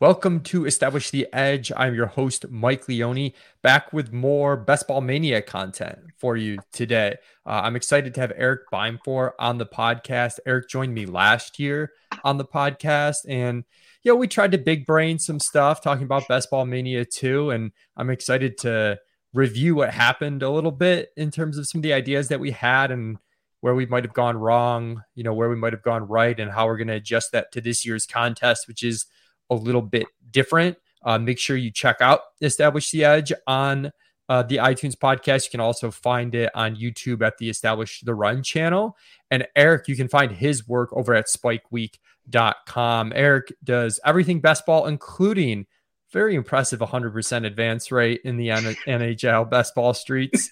Welcome to Establish the Edge. I'm your host, Mike Leone, back with more Best Ball Mania content for you today. Uh, I'm excited to have Eric Beimfohr on the podcast. Eric joined me last year on the podcast, and you know, we tried to big brain some stuff talking about Best Ball Mania too. and I'm excited to review what happened a little bit in terms of some of the ideas that we had and where we might have gone wrong, you know, where we might have gone right, and how we're going to adjust that to this year's contest, which is a little bit different. Uh, make sure you check out Establish the Edge on uh, the iTunes podcast. You can also find it on YouTube at the Establish the Run channel. And Eric, you can find his work over at spikeweek.com. Eric does everything best ball, including very impressive 100% advance rate in the NHL best ball streets.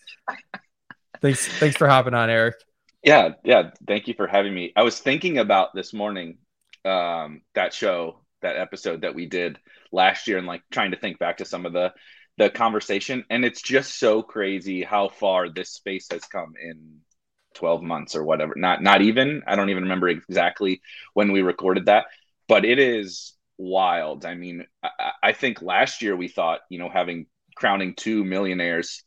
thanks, thanks for hopping on, Eric. Yeah, yeah. Thank you for having me. I was thinking about this morning um, that show that episode that we did last year and like trying to think back to some of the the conversation. And it's just so crazy how far this space has come in 12 months or whatever. Not not even i don't even remember exactly when we recorded that but it is wild. I mean i, I think last year we thought you know having crowning two millionaires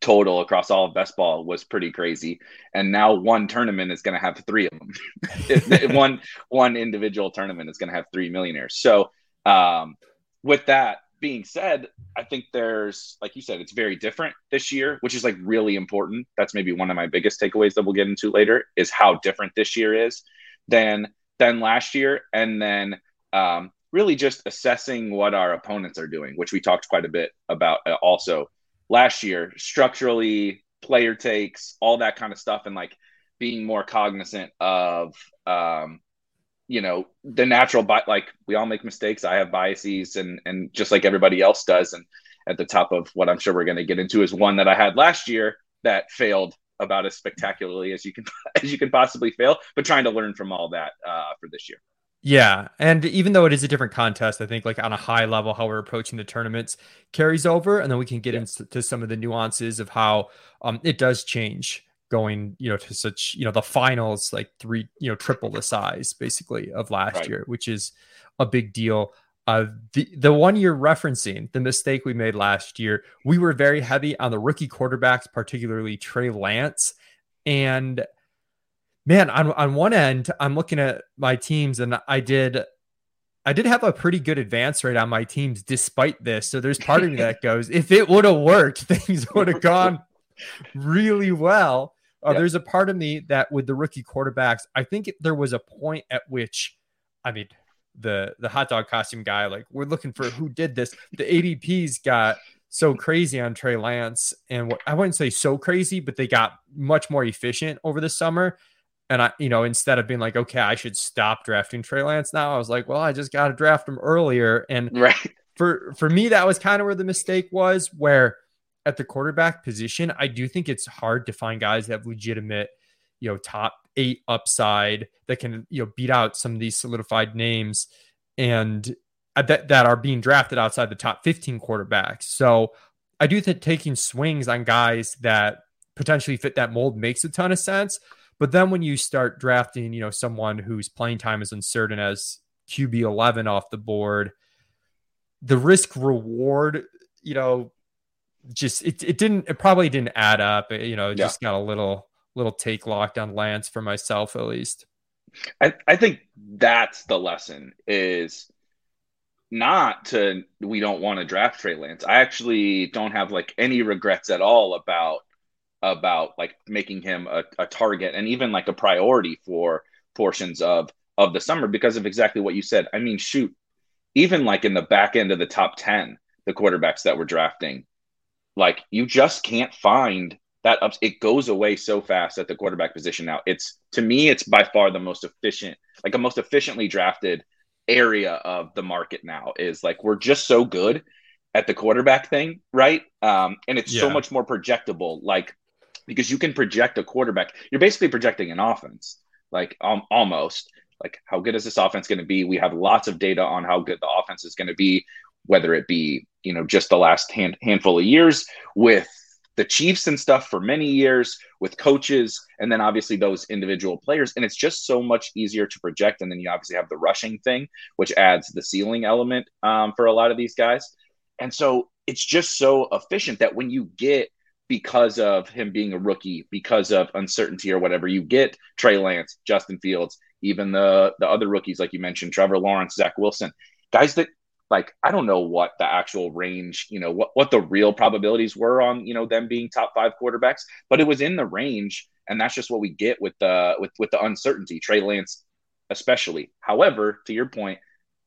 total across all of best ball was pretty crazy. And now one tournament is going to have three of them one one individual tournament is going to have three millionaires. So um, with that being said i think there's like you said it's very different this year which is like really important. That's maybe one of my biggest takeaways that we'll get into later is how different this year is than than last year. And then um, really just assessing what our opponents are doing which we talked quite a bit about uh, also last year structurally player takes all that kind of stuff and like being more cognizant of um you know the natural bi- like we all make mistakes. I have biases and and just like everybody else does. And at the top of what i'm sure we're going to get into is one that i had last year that failed about as spectacularly as you can as you can possibly fail but trying to learn from all that uh, for this year yeah. And even though it is a different contest, I think like on a high level, how we're approaching the tournaments carries over. And then we can get yeah. into some of the nuances of how um, it does change going, you know, to such, you know, the finals, like three, you know, triple the size basically of last right. year, which is a big deal. Uh, the the one you're referencing, the mistake we made last year, we were very heavy on the rookie quarterbacks, particularly Trey Lance. And man, on on one end, I'm looking at my teams, and I did I did have a pretty good advance rate on my teams despite this. So there's part of me that goes, if it would have worked, things would have gone really well. Uh, yep. There's a part of me that with the rookie quarterbacks, I think there was a point at which, I mean, the the hot dog costume guy, like we're looking for who did this. The ADPs got so crazy on Trey Lance, and what I wouldn't say so crazy, but they got much more efficient over the summer. And I, you know, instead of being like, okay, I should stop drafting Trey Lance now, I was like, well, I just got to draft him earlier. And right. for for me, that was kind of where the mistake was. Where at the quarterback position, I do think it's hard to find guys that have legitimate, you know, top eight upside that can you know beat out some of these solidified names and that that are being drafted outside the top 15 quarterbacks. So I do think taking swings on guys that potentially fit that mold makes a ton of sense. But then when you start drafting, you know, someone whose playing time is uncertain as QB 11 off the board, the risk reward, you know, just it, it didn't it probably didn't add up. You know, yeah. just got a little little take locked on Lance for myself at least. I, I think that's the lesson is not to we don't want to draft Trey Lance. I actually don't have like any regrets at all about about like making him a, a target and even like a priority for portions of of the summer because of exactly what you said. I mean, shoot, even like in the back end of the top 10, the quarterbacks that we're drafting, like you just can't find that up it goes away so fast at the quarterback position now. It's to me, it's by far the most efficient, like a most efficiently drafted area of the market now is like we're just so good at the quarterback thing, right? Um, and it's yeah. so much more projectable. Like because you can project a quarterback. You're basically projecting an offense, like um, almost like how good is this offense going to be? We have lots of data on how good the offense is going to be, whether it be you know just the last hand, handful of years with the Chiefs and stuff for many years with coaches and then obviously those individual players. And it's just so much easier to project. And then you obviously have the rushing thing, which adds the ceiling element um, for a lot of these guys. And so it's just so efficient that when you get because of him being a rookie, because of uncertainty or whatever, you get Trey Lance, Justin Fields, even the the other rookies like you mentioned, Trevor Lawrence, Zach Wilson, guys that like I don't know what the actual range, you know, what what the real probabilities were on, you know, them being top 5 quarterbacks, but it was in the range and that's just what we get with the with with the uncertainty, Trey Lance especially. However, to your point,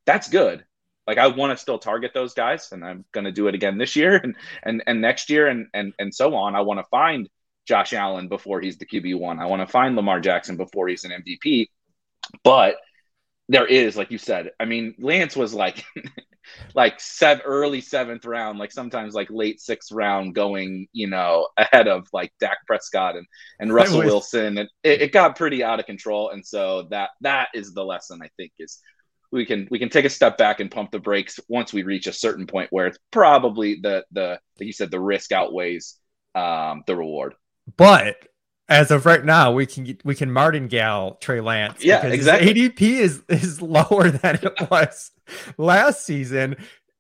that's good. Like I want to still target those guys and I'm going to do it again this year and and and next year and and and so on. I want to find Josh Allen before he's the QB1. I want to find Lamar Jackson before he's an MVP. But there is, like you said, I mean, Lance was like like seven early seventh round, like sometimes like late sixth round, going you know ahead of like Dak Prescott and and Russell was... Wilson, and it, it got pretty out of control. And so that that is the lesson I think is we can we can take a step back and pump the brakes once we reach a certain point where it's probably the the like you said the risk outweighs um, the reward. But as of right now, we can we can martingale Trey Lance. Yeah, exactly. ADP is is lower than it was last season,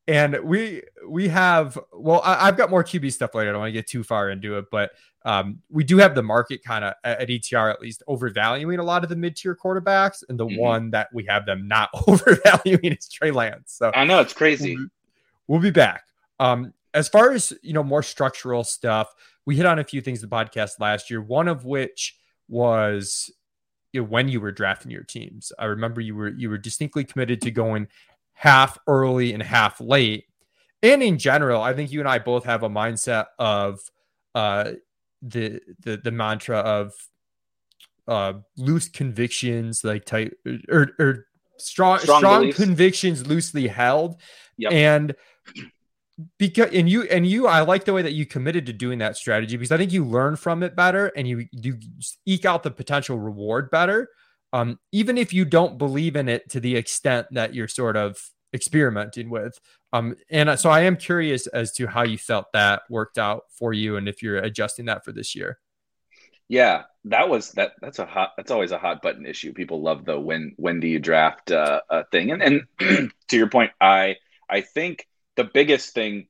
and we we have well, I, have got more QB stuff later. I don't want to get too far into it, but um, we do have the market kind of at ETR at least overvaluing a lot of the mid tier quarterbacks, and the mm-hmm. one that we have them not overvaluing is Trey Lance. So I know it's crazy. We'll, we'll be back. Um, as far as you know, more structural stuff we hit on a few things in the podcast last year, one of which was you know, when you were drafting your teams. I remember you were you were distinctly committed to going half early and half late. And in general, I think you and I both have a mindset of uh, the the the mantra of uh, loose convictions, like tight or, or strong strong, strong convictions loosely held. Yep. And because and you and you i like the way that you committed to doing that strategy because i think you learn from it better and you you eke out the potential reward better um, even if you don't believe in it to the extent that you're sort of experimenting with um, and so i am curious as to how you felt that worked out for you and if you're adjusting that for this year. Yeah that was that that's a hot that's always a hot button issue. People love the when when do you draft uh, uh thing? And and to your point i i think the biggest thing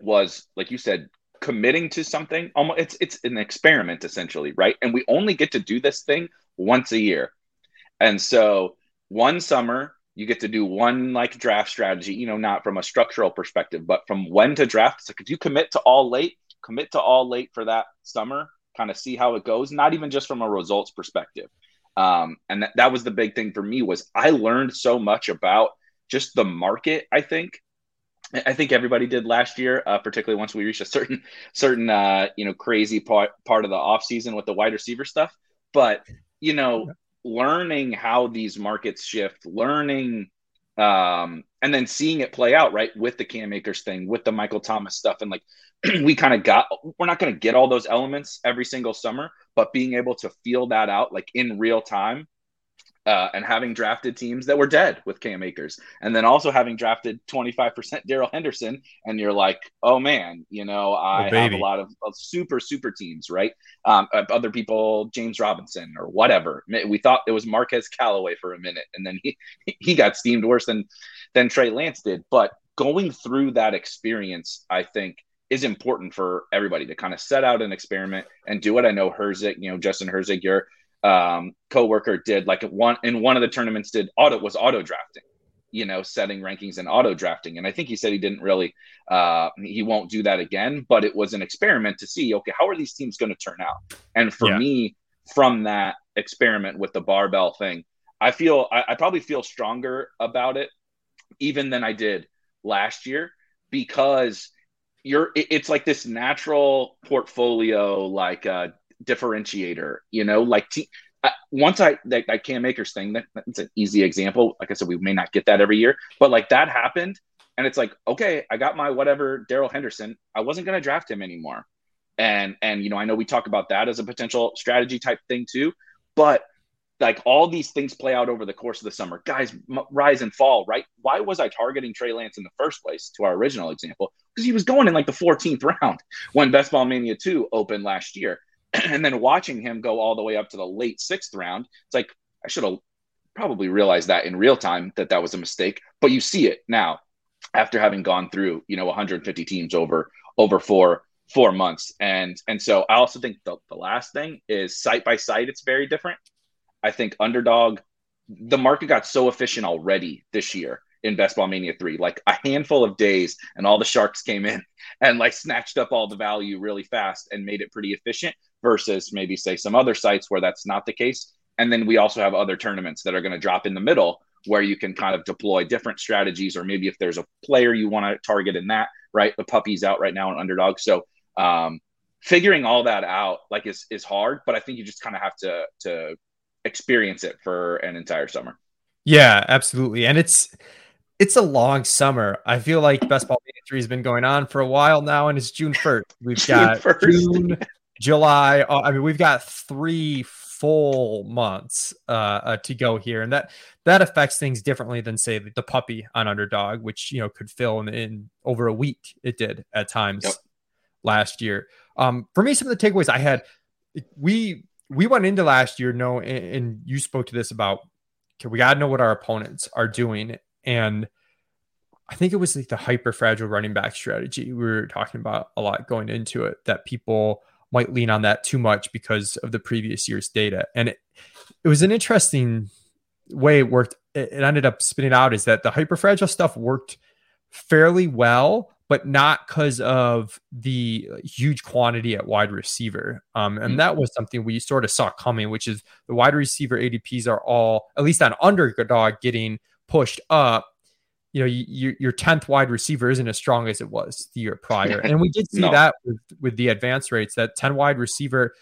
was like you said committing to something. Almost it's it's an experiment essentially right? And we only get to do this thing once a year and so one summer you get to do one like draft strategy you know not from a structural perspective but from when to draft. So could you commit to all late commit to all late for that summer kind of see how it goes not even just from a results perspective. Um, and that, that was the big thing for me was i learned so much about just the market i think. I think everybody did last year, uh, particularly once we reached a certain certain uh, you know crazy part part of the off season with the wide receiver stuff. But you know, learning how these markets shift, learning um, and then seeing it play out right with the Cam Akers thing, with the Michael Thomas stuff, and like we kind of got we're not going to get all those elements every single summer, but being able to feel that out like in real time uh, and having drafted teams that were dead with Cam Akers, and then also having drafted 25% Darrell Henderson, and you're like, oh man, you know, I oh, have a lot of, of, super, super teams, right? Um, other people, James Robinson or whatever. We thought it was Marquez Callaway for a minute, and then he he got steamed worse than than Trey Lance did. But going through that experience, I think is important for everybody to kind of set out an experiment and do it. I know Herzig, you know, Justin Herzig, you're um, coworker did like one in one of the tournaments did auto was auto drafting you know setting rankings and auto drafting and i think he said he didn't really uh, he won't do that again but it was an experiment to see okay how are these teams going to turn out and for yeah. me from that experiment with the barbell thing i feel I, I probably feel stronger about it even than i did last year because you're it, it's like this natural portfolio like uh differentiator. You know, like t- uh, once I that, that Cam Akers thing, that, that's an easy example. Like I said, we may not get that every year, but like that happened, and it's like, okay, I got my whatever Darrell Henderson. I wasn't going to draft him anymore, and and you know, I know we talk about that as a potential strategy type thing too, but like all these things play out over the course of the summer. Guys m- rise and fall, right? Why was I targeting Trey Lance in the first place? To our original example, because he was going in like the 14th round when Best Ball Mania 2 opened last year. and then watching him go all the way up to the late sixth round, it's like I should have probably realized that in real time that that was a mistake. But you see it now after having gone through, you know, 150 teams over over four four months. And and so I also think the, the last thing is site by site, it's very different. I think underdog, the market got so efficient already this year in Best Ball Mania 3. Like a handful of days, and all the sharks came in and like snatched up all the value really fast and made it pretty efficient versus maybe say some other sites where that's not the case. And then we also have other tournaments that are going to drop in the middle where you can kind of deploy different strategies, or maybe if there's a player you want to target in that, right? The puppy's out right now in underdog. So um, figuring all that out like is is hard, but I think you just kind of have to to experience it for an entire summer. Yeah, absolutely. And it's it's a long summer. I feel like Best Ball Mania 3 has been going on for a while now, and it's June 1st. We've June got 1st. June, July. Uh, I mean, we've got three full months uh, uh, to go here, and that that affects things differently than say the, puppy on underdog, which you know could fill in, in, over a week. It did at times yep. last year. Um, for me, some of the takeaways I had, we we went into last year know, and, and you spoke to this about. Okay, we got to know what our opponents are doing, and I think it was like the hyper fragile running back strategy we were talking about a lot going into it that people might lean on that too much because of the previous year's data. And it, it was an interesting way it worked. It, it ended up spinning out is that the hyperfragile stuff worked fairly well, but not because of the huge quantity at wide receiver. Um, and mm-hmm. that was something we sort of saw coming, which is the wide receiver ADPs are all, at least on underdog, getting pushed up you know, you, your 10th wide receiver isn't as strong as it was the year prior. And we did see no. that with, with the advance rates that 10 wide receiver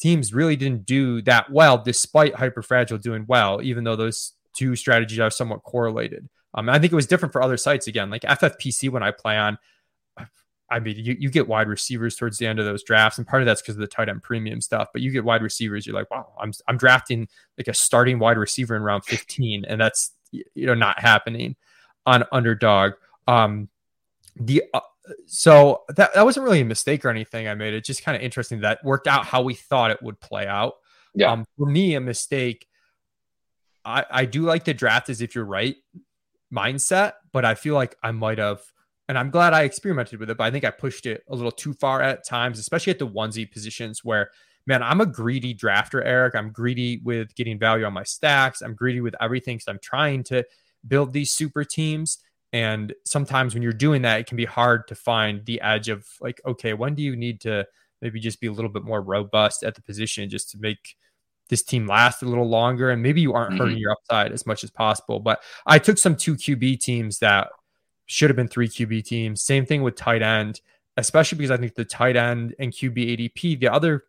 teams really didn't do that well, despite hyperfragile doing well, even though those two strategies are somewhat correlated. Um, I think it was different for other sites again, like FFPC when I play on. I mean, you, you get wide receivers towards the end of those drafts, and part of that's because of the tight end premium stuff. But you get wide receivers, you're like, wow, I'm I'm drafting like a starting wide receiver in round 15, and that's you know not happening on underdog. Um, the uh, so that that wasn't really a mistake or anything I made. It's just kind of interesting that worked out how we thought it would play out. Yeah. Um, for me, a mistake. I I do like the draft as if you're right mindset, but I feel like I might have, and I'm glad I experimented with it. But I think I pushed it a little too far at times, especially at the onesie positions where. Man, I'm a greedy drafter, Eric. I'm greedy with getting value on my stacks. I'm greedy with everything because I'm trying to build these super teams. And sometimes when you're doing that, it can be hard to find the edge of like, okay, when do you need to maybe just be a little bit more robust at the position just to make this team last a little longer? And maybe you aren't mm-hmm. hurting your upside as much as possible. But I took some two QB teams that should have been three QB teams. Same thing with tight end, especially because I think the tight end and QB ADP, the other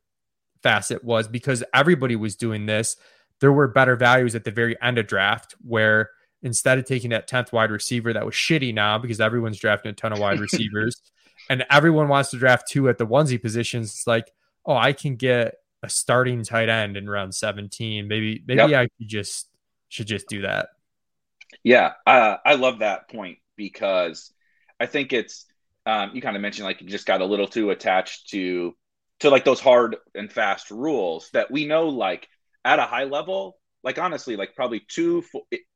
facet was because everybody was doing this. There were better values at the very end of draft where instead of taking that 10th wide receiver that was shitty now because everyone's drafting a ton of wide receivers and everyone wants to draft two at the onesie positions, it's like, oh, I can get a starting tight end in round 17. Maybe, maybe yep. I just should just do that. Yeah, uh, I love that point because I think it's um, you kind of mentioned like you just got a little too attached to to like those hard and fast rules that we know like at a high level like honestly, like probably two,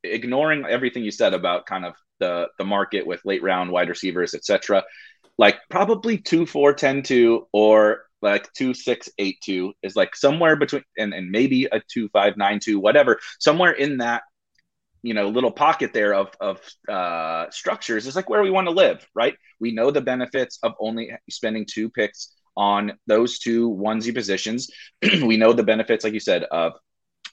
ignoring everything you said about kind of the the market with late round wide receivers, etc. Like probably two, four, ten, two, or like two, six, eight, two is like somewhere between, and, and maybe a two, five, nine, two, whatever, somewhere in that you know little pocket there of of uh, structures is like where we want to live, right? We know the benefits of only spending two picks on those two onesie positions. we know the benefits, like you said, of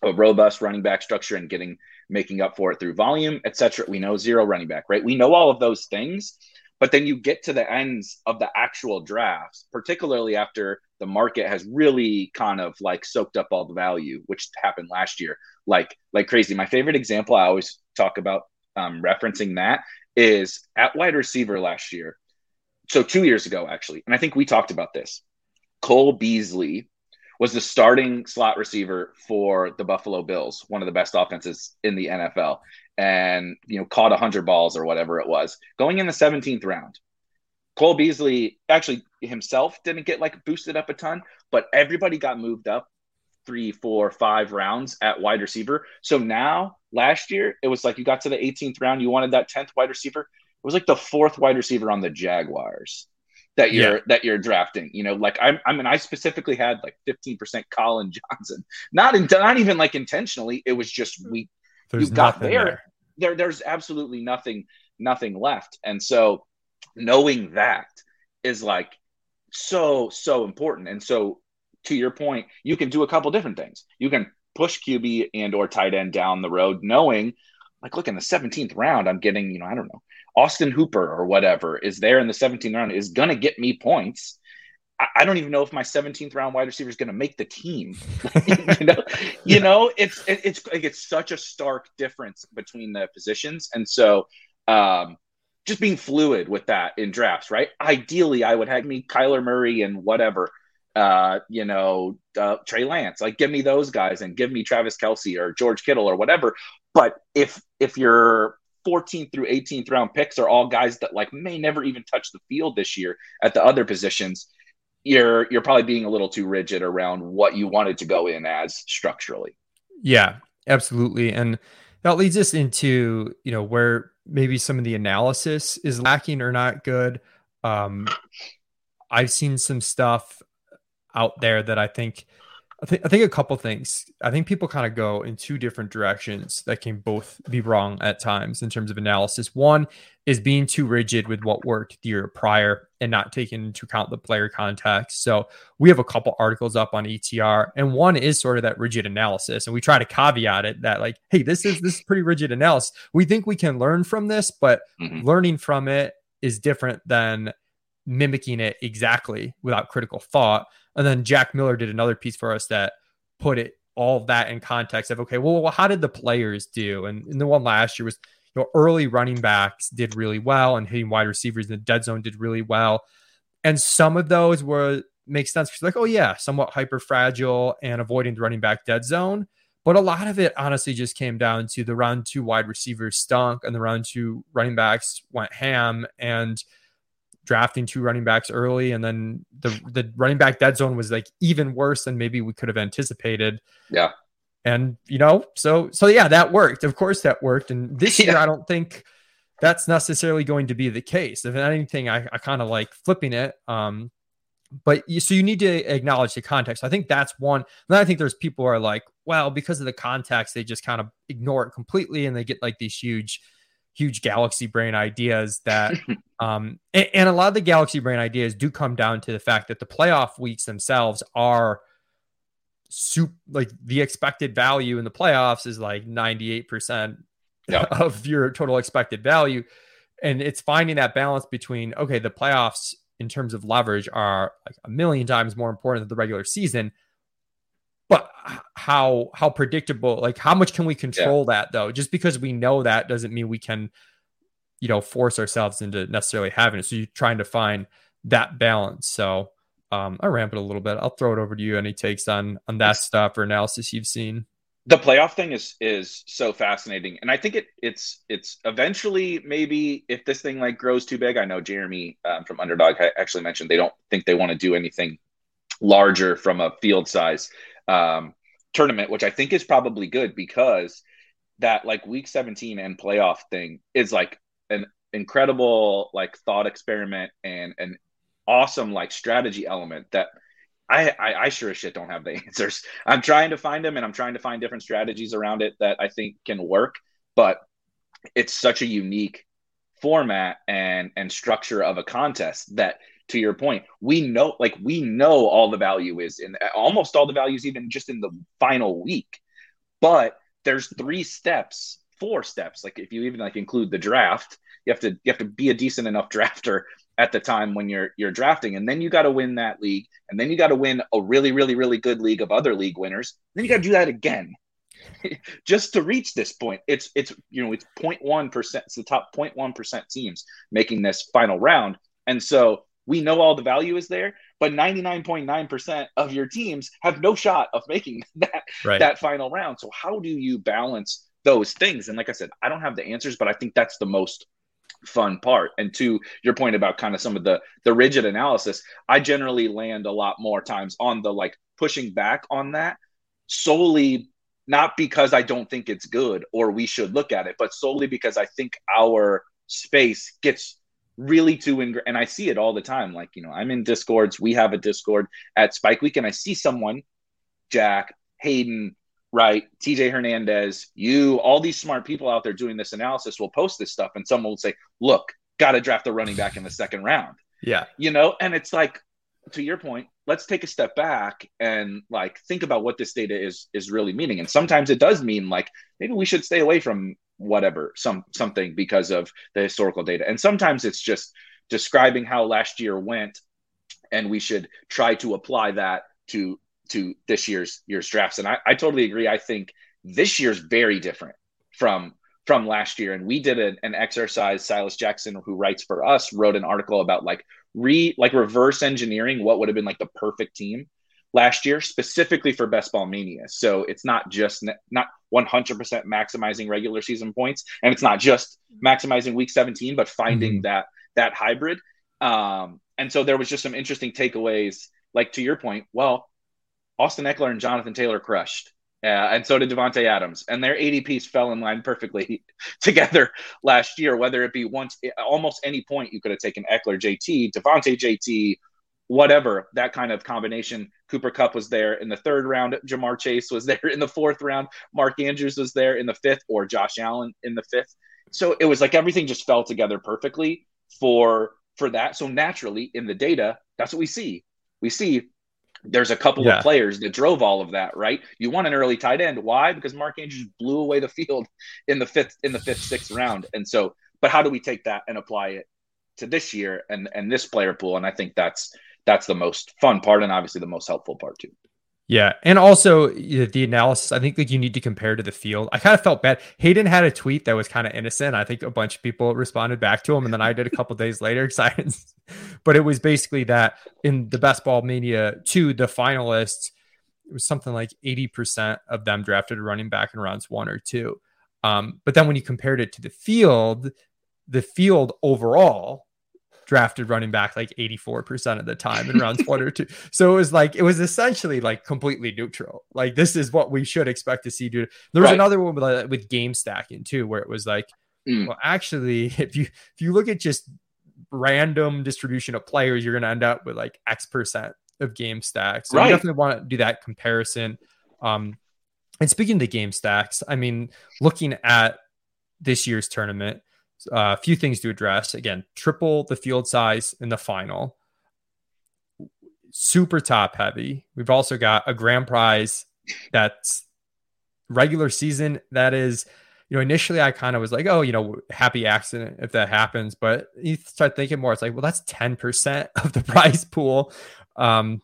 a robust running back structure and getting making up for it through volume, et cetera. We know zero running back, right? We know all of those things, but then you get to the ends of the actual drafts, particularly after the market has really kind of like soaked up all the value, which happened last year, like like crazy. My favorite example I always talk about um, referencing that is at wide receiver last year. So two years ago, actually, and I think we talked about this. Cole Beasley was the starting slot receiver for the Buffalo Bills, one of the best offenses in the NFL, and you know caught 100 balls or whatever it was going in the 17th round. Cole Beasley actually himself didn't get like boosted up a ton, but everybody got moved up three, four, five rounds at wide receiver. So now last year it was like you got to the 18th round, you wanted that 10th wide receiver. It was like the fourth wide receiver on the Jaguars that you're yeah. that you're drafting. You know, like I'm I mean I specifically had like 15% Collin Johnson. Not in, not even like intentionally. It was just we there's you got there. there. There there's absolutely nothing nothing left. And so knowing that is like so so important. And so to your point, you can do a couple different things. You can push QB and or tight end down the road, knowing like look in the 17th round, I'm getting, you know, I don't know, Austin Hooper or whatever is there in the 17th round is gonna get me points. I, I don't even know if my 17th round wide receiver is gonna make the team. you know, you know, it's it, it's like it's such a stark difference between the positions. And so um just being fluid with that in drafts, right? Ideally, I would have me Kyler Murray and whatever uh, you know, uh, Trey Lance. Like, give me those guys and give me Travis Kelce or George Kittle or whatever. But if if your 14th through 18th round picks are all guys that like may never even touch the field this year at the other positions, you're you're probably being a little too rigid around what you wanted to go in as structurally. Yeah, absolutely. And that leads us into, you know, where maybe some of the analysis is lacking or not good. Um, I've seen some stuff out there that I think I think I think a couple things. I think people kind of go in two different directions that can both be wrong at times in terms of analysis. One is being too rigid with what worked the year prior and not taking into account the player context. So we have a couple articles up on ETR, and one is sort of that rigid analysis, and we try to caveat it that like, hey, this is this is pretty rigid analysis. We think we can learn from this, but mm-hmm. learning from it is different than mimicking it exactly without critical thought. And then Jack Miller did another piece for us that put it all that in context of okay, well, how did the players do? And, and the one last year was you know early running backs did really well, and hitting wide receivers in the dead zone did really well. And some of those were make sense because like oh yeah, somewhat hyper fragile and avoiding the running back dead zone. But a lot of it honestly just came down to the round two wide receivers stunk and the round two running backs went ham and drafting two running backs early, and then the the running back dead zone was like even worse than maybe we could have anticipated. Yeah. And you know, so so yeah, that worked. Of course, that worked. And this yeah. year, I don't think that's necessarily going to be the case. If anything, I, I kind of like flipping it. Um, but you, so you need to acknowledge the context. I think that's one. And then I think there's people who are like, well, because of the context, they just kind of ignore it completely, and they get like these huge huge galaxy brain ideas that um and, and, a lot of the galaxy brain ideas do come down to the fact that the playoff weeks themselves are soup like the expected value in the playoffs is like 98% of your total expected value. And it's finding that balance between okay the playoffs in terms of leverage are like a million times more important than the regular season but how how predictable like how much can we control yeah. that though? Just because we know that doesn't mean we can you know force ourselves into necessarily having it. So you're trying to find that balance. So um i ramp it a little bit. I'll throw it over to you. Any takes on on that stuff or analysis you've seen? The playoff thing is is so fascinating. And i think it it's it's eventually maybe if this thing like grows too big i know jeremy um, from underdog actually mentioned they don't think they want to do anything larger from a field size um, tournament, which I think is probably good because that like week 17 and playoff thing is like an incredible like thought experiment and an awesome like strategy element that I, I, I sure as shit don't have the answers. I'm trying to find them and I'm trying to find different strategies around it that I think can work, but it's such a unique format and and structure of a contest that to your point, we know like we know all the value is in almost all the values even just in the final week. But there's three steps, four steps. Like if you even like include the draft, you have to you have to be a decent enough drafter at the time when you're you're drafting. And then you got to win that league. And then you got to win a really really really good league of other league winners. Then you got to do that again. Just to reach this point it's it's you know it's 0.1 percent it's the top 0.1 percent teams making this final round. And so we know all the value is there, but 99.9% of your teams have no shot of making that right. that final round. So how do you balance those things? And like I said, I don't have the answers, but I think that's the most fun part. And to your point about kind of some of the the rigid analysis, I generally land a lot more times on the like pushing back on that solely not because I don't think it's good or we should look at it, but solely because I think our space gets really too and I see it all the time. Like, you know, I'm in discords. We have a discord at Spike Week and I see someone, Jack, Hayden, right? TJ Hernandez, you, all these smart people out there doing this analysis will post this stuff and someone will say, look, got to draft the running back in the second round. Yeah. You know, and it's like, to your point, let's take a step back and like think about what this data is is really meaning. And sometimes it does mean like maybe we should stay away from whatever some something because of the historical data. And sometimes it's just describing how last year went, and we should try to apply that to to this year's year's drafts. And I, I totally agree. I think this year's very different from from last year. And we did a, an exercise. Silas Jackson, who writes for us, wrote an article about like re like reverse engineering what would have been like the perfect team last year, specifically for Best Ball Mania. So it's not just not 100% maximizing regular season points, and it's not just maximizing Week 17, but finding mm-hmm. that that hybrid. Um, and so there was just some interesting takeaways. Like to your point, well, Austin Ekeler and Jonathan Taylor crushed. Uh, and so did Davante Adams, and their ADPs fell in line perfectly together last year. Whether it be once, almost any point, you could have taken Ekeler, JT, Davante, JT, whatever that kind of combination. Cooper Kupp was there in the third round. Ja'Marr Chase was there in the fourth round. Mark Andrews was there in the fifth, or Josh Allen in the fifth. So it was like everything just fell together perfectly for for that. So naturally, in the data, that's what we see. We see there's a couple yeah. of players that drove all of that, right? You want an early tight end. Why? Because Mark Andrews blew away the field in the fifth, in the fifth, sixth round. And so, but how do we take that and apply it to this year and and this player pool? And I think that's that's the most fun part and obviously the most helpful part too. Yeah, and also the analysis. I think like you need to compare to the field. I kind of felt bad. Hayden had a tweet that was kind of innocent. I think a bunch of people responded back to him, and then I did a couple days later. Science, but it was basically that in the Best Ball Mania two, the finalists, it was something like eighty percent of them drafted a running back in rounds one or two. Um, but then when you compared it to the field, the field overall drafted running back like 84% of the time in rounds one or two. So it was like, it was essentially like completely neutral. Like, this is what we should expect to see. Dude, there was right. another one with, uh, with game stacking too, where it was like, mm. well, actually, if you, if you look at just random distribution of players, you're going to end up with like X percent of game stacks. So right. you definitely want to do that comparison. Um, and speaking of the game stacks, I mean, looking at this year's tournament, a uh, few things to address. Again, triple the field size in the final. Super top heavy. We've also got a grand prize that's regular season. That is, you know, initially I kind of was like, oh, you know, happy accident if that happens. But you start thinking more, it's like, well, that's 10% of the prize pool. Um,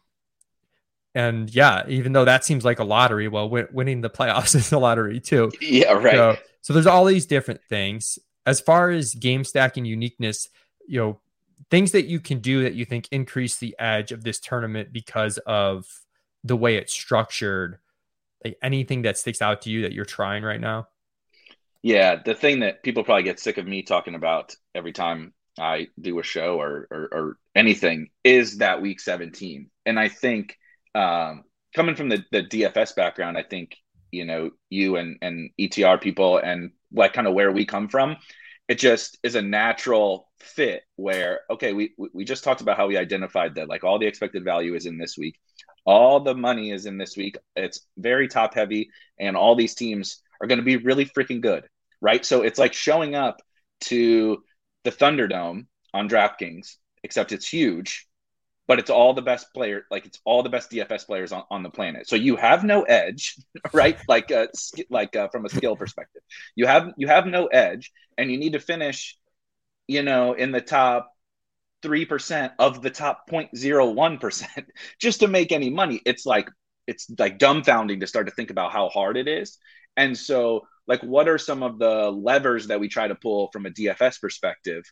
and yeah, even though that seems like a lottery, well, win- winning the playoffs is a lottery too. Yeah, right. So, so there's all these different things as far as game stacking uniqueness, you know, things that you can do that you think increase the edge of this tournament because of the way it's structured, like anything that sticks out to you that you're trying right now? Yeah, the thing that people probably get sick of me talking about every time I do a show or or, or anything is that week 17. And I think um, coming from the, the DFS background, I think you know you and and ETR people and like kind of where we come from it just is a natural fit where okay we we just talked about how we identified that like all the expected value is in this week. All the money is in this week. It's very top heavy and all these teams are going to be really freaking good right? So it's like showing up to the thunderdome on draftkings except it's huge but it's all the best player like it's all the best dfs players on, on the planet. So you have no edge right? Like uh, like uh, from a skill perspective. You have you have no edge and you need to finish you know in the top 3% of the top 0.01% just to make any money. It's like it's like dumbfounding to start to think about how hard it is. And so like what are some of the levers that we try to pull from a dfs perspective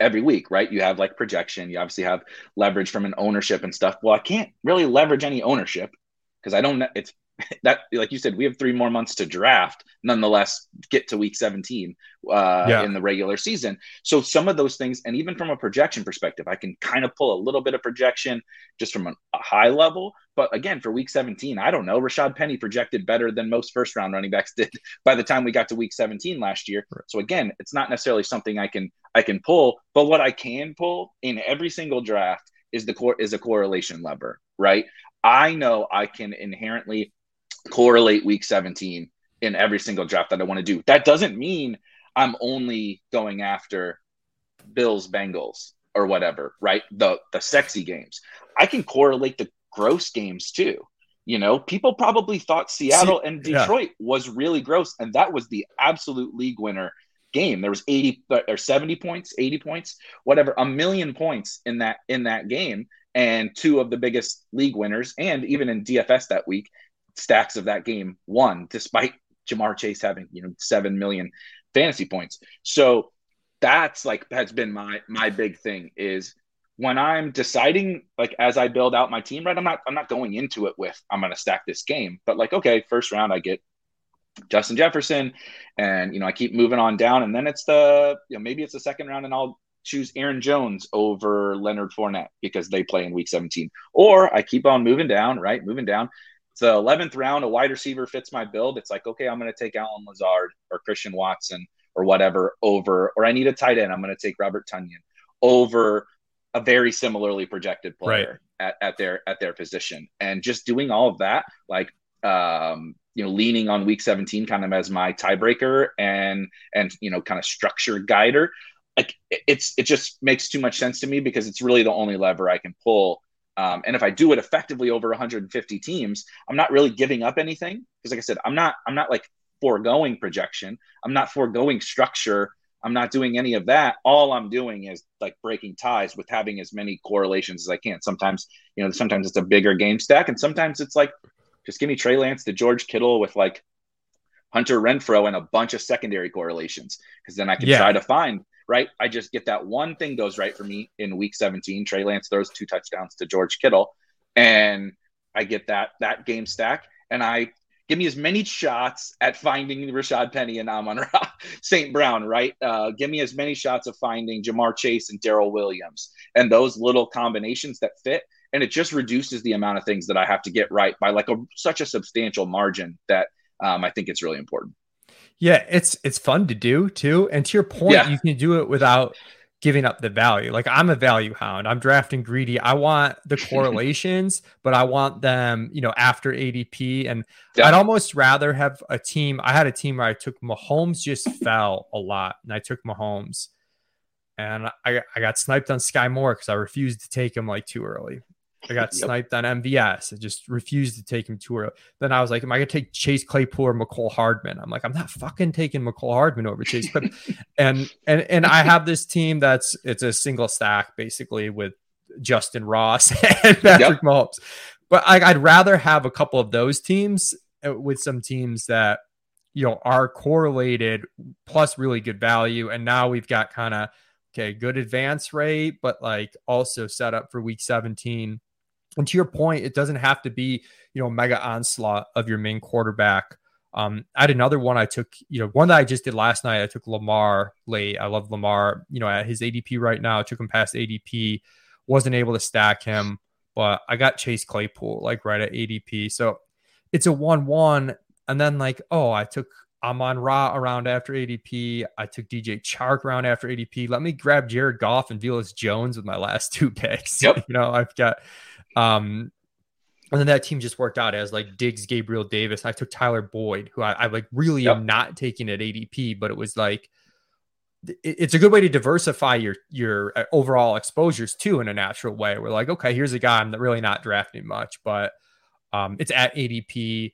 every week, right? You have like projection, you obviously have leverage from an ownership and stuff. Well, I can't really leverage any ownership because I don't it's that like you said we have three more months to draft nonetheless get to week 17 uh, yeah. in the regular season. So some of those things and even from a projection perspective i can kind of pull a little bit of projection just from a, a high level. But again for week 17 i don't know. Rashaad penny projected better than most first round running backs did by the time we got to week 17 last year. Right. so again it's not necessarily something i can i can pull but what i can pull in every single draft is the core is a correlation lever right? I know I can inherently correlate week 17 in every single draft that I want to do. That doesn't mean I'm only going after Bills, Bengals, or whatever, right? The the sexy games. I can correlate the gross games too. You know, people probably thought Seattle and Detroit yeah. was really gross, and that was the absolute league winner game. There was 80 uh, or 70 points, 80 points, whatever, a million points in that in that game, and two of the biggest league winners, and even in DFS that week, stacks of that game won, despite Ja'Marr Chase having you know seven million fantasy points. So that's like has been my my big thing is when I'm deciding like as I build out my team, right? I'm not I'm not going into it with I'm gonna stack this game, but like okay, first round I get Justin Jefferson, and you know I keep moving on down, and then it's the you know maybe it's the second round, and I'll choose Aaron Jones over Leonard Fournette because they play in Week 17, or I keep on moving down, right, moving down, the 11th round, a wide receiver fits my build. It's like, okay, I'm going to take Allen Lazard or Christian Watson or whatever over, or I need a tight end. I'm going to take Robert Tonyan over a very similarly projected player right. at, at their at their position. And just doing all of that, like um, you know, leaning on week 17 kind of as my tiebreaker and and you know, kind of structure guider. Like it's it just makes too much sense to me because it's really the only lever I can pull um, and if I do it effectively over 150 teams, I'm not really giving up anything because, like I said, I'm not I'm not like foregoing projection. I'm not foregoing structure. I'm not doing any of that. All I'm doing is like breaking ties with having as many correlations as I can. Sometimes, you know, sometimes it's a bigger game stack, and sometimes it's like just give me Trey Lance to George Kittle with like Hunter Renfrow and a bunch of secondary correlations because then I can yeah. try to find right? I just get that one thing goes right for me in week 17. Trey Lance throws two touchdowns to George Kittle, and I get that that game stack, and I give me as many shots at finding Rashaad Penny and Amon Ra St. Brown, right? Uh, give me as many shots of finding Ja'Marr Chase and Darrel Williams, and those little combinations that fit. And it just reduces the amount of things that I have to get right by like a such a substantial margin that um, I think it's really important. Yeah, it's it's fun to do too. And to your point, yeah. you can do it without giving up the value. Like I'm a value hound. I'm drafting greedy. I want the correlations, but I want them, you know, after ADP. And yeah. I'd almost rather have a team. I had a team where I took Mahomes just fell a lot, and I took Mahomes, and I I got sniped on Skyy Moore because I refused to take him like too early. I got yep. sniped on MVS. I just refused to take him too early. Then I was like, Am I gonna take Chase Claypool or Mecole Hardman? I'm like, I'm not fucking taking Mecole Hardman over Chase Claypool. and and and I have this team that's it's a single stack basically with Justin Ross and Patrick yep. Mahomes. But I, I'd rather have a couple of those teams uh, with some teams that you know are correlated plus really good value. And now we've got kind of okay, good advance rate, but like also set up for week 17 and to your point, it doesn't have to be, you know, mega onslaught of your main quarterback. Um, I had another one I took, you know, one that I just did last night. I took Lamar late. I love Lamar, you know, at his ADP right now. I took him past ADP, wasn't able to stack him, but I got Chase Claypool like right at ADP. So it's a 1 1. And then, like, oh, I took Amon Ra around after ADP. I took DJ Chark around after ADP. Let me grab Jared Goff and Velus Jones with my last two picks. Yep. you know, I've got um, and then that team just worked out as like Diggs, Gabriel Davis. I took Tyler Boyd, who I, I like really yep. am not taking at ADP, but it was like it, it's a good way to diversify your your uh, overall exposures too in a natural way. We're like, okay, here's a guy I'm really not drafting much, but um, it's at ADP.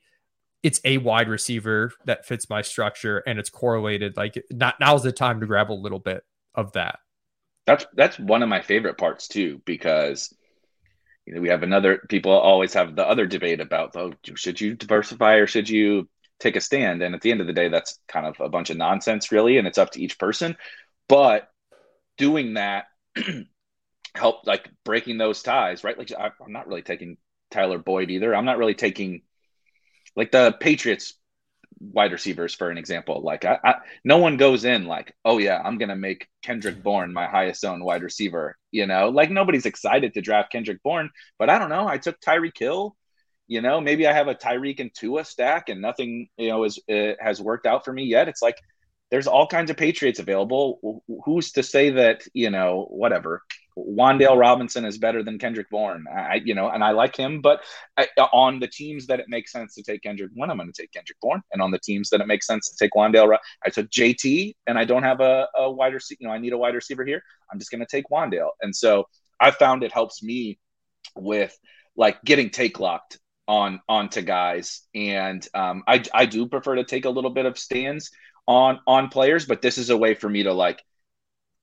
It's a wide receiver that fits my structure, and it's correlated. Like, not now's the time to grab a little bit of that. That's that's one of my favorite parts too, because you know, we have another people always have the other debate about oh, should you diversify or should you take a stand? And at the end of the day, that's kind of a bunch of nonsense, really, and it's up to each person. But doing that help like breaking those ties, right? Like I, I'm not really taking Tyler Boyd either. I'm not really taking like the Patriots wide receivers for an example. Like I, I, no one goes in like, oh yeah, I'm gonna make Kendrick Bourne my highest owned wide receiver. You know, like nobody's excited to draft Kendrick Bourne, but I don't know. I took Tyreek Hill. You know, maybe I have a Tyreek and Tua stack, and nothing you know is uh, has worked out for me yet. It's like there's all kinds of Patriots available. Who's to say that you know whatever? Wan'Dale Robinson is better than Kendrick Bourne. I, you know, and I like him, but I, on the teams that it makes sense to take Kendrick Bourne, I'm going to take Kendrick Bourne, and on the teams that it makes sense to take Wan'Dale, I took JT, and I don't have a, a wide receiver. You know, I need a wide receiver here. I'm just going to take Wan'Dale, and so I found it helps me with like getting take locked on onto guys, and um, I I do prefer to take a little bit of stands on on players, but this is a way for me to like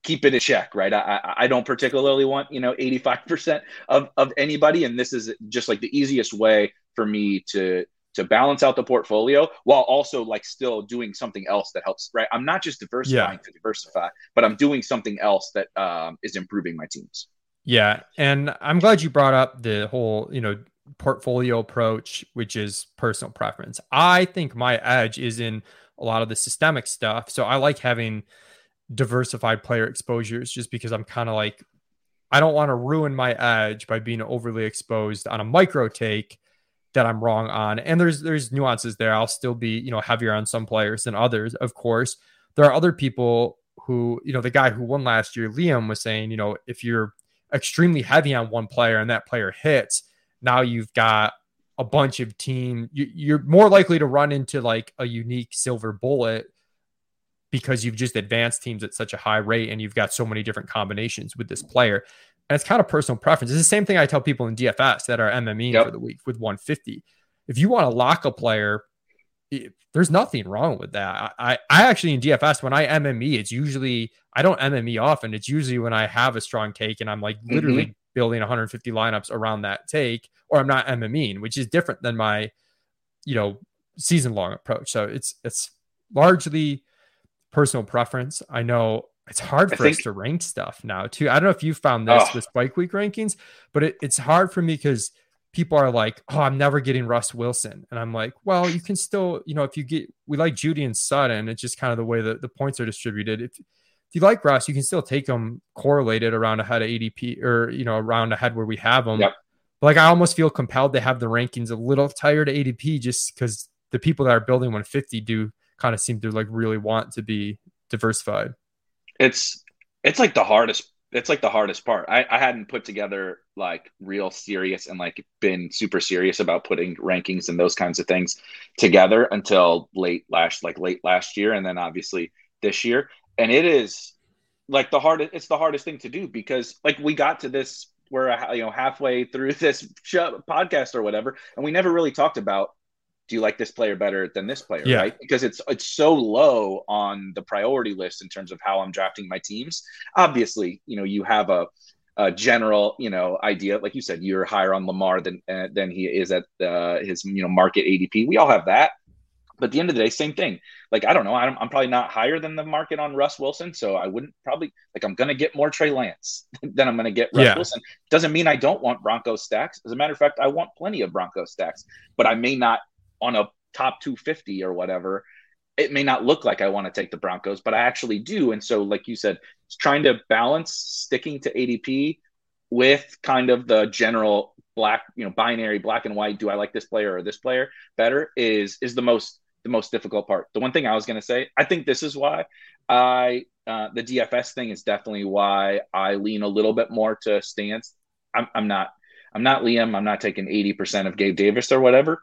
keep it in check, right? I, I don't particularly want, you know, 85% of, of anybody. And this is just like the easiest way for me to, to balance out the portfolio while also like still doing something else that helps, right? I'm not just diversifying yeah. to diversify, but I'm doing something else that um, is improving my teams. Yeah. And I'm glad you brought up the whole, you know, portfolio approach, which is personal preference. I think my edge is in a lot of the systemic stuff. So I like having, diversified player exposures just because I'm kind of like, I don't want to ruin my edge by being overly exposed on a micro take that I'm wrong on. And there's there's nuances there. I'll still be, you know, heavier on some players than others, of course. There are other people who, you know, the guy who won last year, Liam was saying, you know, if you're extremely heavy on one player and that player hits, now you've got a bunch of team you, are more likely to run into like a unique silver bullet because you've just advanced teams at such a high rate and you've got so many different combinations with this player. And it's kind of personal preference. It's the same thing I tell people in DFS that are MME yep. for the week with 150. If you want to lock a player, it, there's nothing wrong with that. I, I actually in DFS when I MME, it's usually I don't MME often. It's usually when I have a strong take and I'm like literally mm-hmm. building 150 lineups around that take, or I'm not MMEing, which is different than my, you know, season long approach. So it's it's largely personal preference. I know it's hard for think, us to rank stuff now too. I don't know if you found this oh. with Spike Week rankings, but it, it's hard for me because people are like, "Oh, I'm never getting Russ Wilson," and I'm like, "Well, you can still, you know, if you get, we like Jeudy and Sutton. It's just kind of the way that the points are distributed. If if you like Russ, you can still take them correlated around ahead of ADP or you know around ahead where we have them. Yep. like I almost feel compelled to have the rankings a little tighter to ADP just because the people that are building 150 do kind of seem to like really want to be diversified. It's it's like the hardest it's like the hardest part. I, I hadn't put together like real serious and like been super serious about putting rankings and those kinds of things together until late last like late last year and then obviously this year. And it is like the hardest it's the hardest thing to do because like we got to this we're you know halfway through this show, podcast or whatever and we never really talked about do you like this player better than this player yeah. right? Because it's it's so low on the priority list in terms of how i'm drafting my teams. Obviously you know you have a, a general you know idea like you said you're higher on lamar than uh, than he is at uh, his you know market adp we all have that. But at the end of the day same thing. Like i don't know. I'm, I'm probably not higher than the market on russ wilson so i wouldn't probably like i'm gonna get more trey lance than i'm gonna get russ yeah. wilson. Doesn't mean i don't want bronco stacks. As a matter of fact i want plenty of bronco stacks but i may not on a top 250 or whatever, it may not look like I want to take the Broncos, but I actually do. And so, like you said, it's trying to balance sticking to ADP with kind of the general black, you know, binary black and white. Do I like this player or this player better? Is is the most the most difficult part. The one thing I was going to say, I think this is why I uh, the DFS thing is definitely why I lean a little bit more to stance. I'm, I'm not I'm not Liam. I'm not taking 80% of Gabe Davis or whatever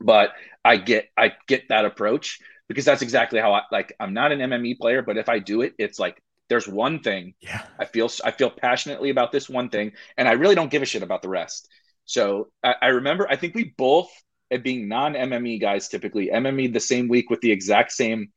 but I get I get that approach because that's exactly how I like I'm not an MME player, but if I do it, it's like there's one thing. Yeah. I feel I feel passionately about this one thing, and I really don't give a shit about the rest. So I, I remember I think we both at being non-MME guys typically MME the same week with the exact same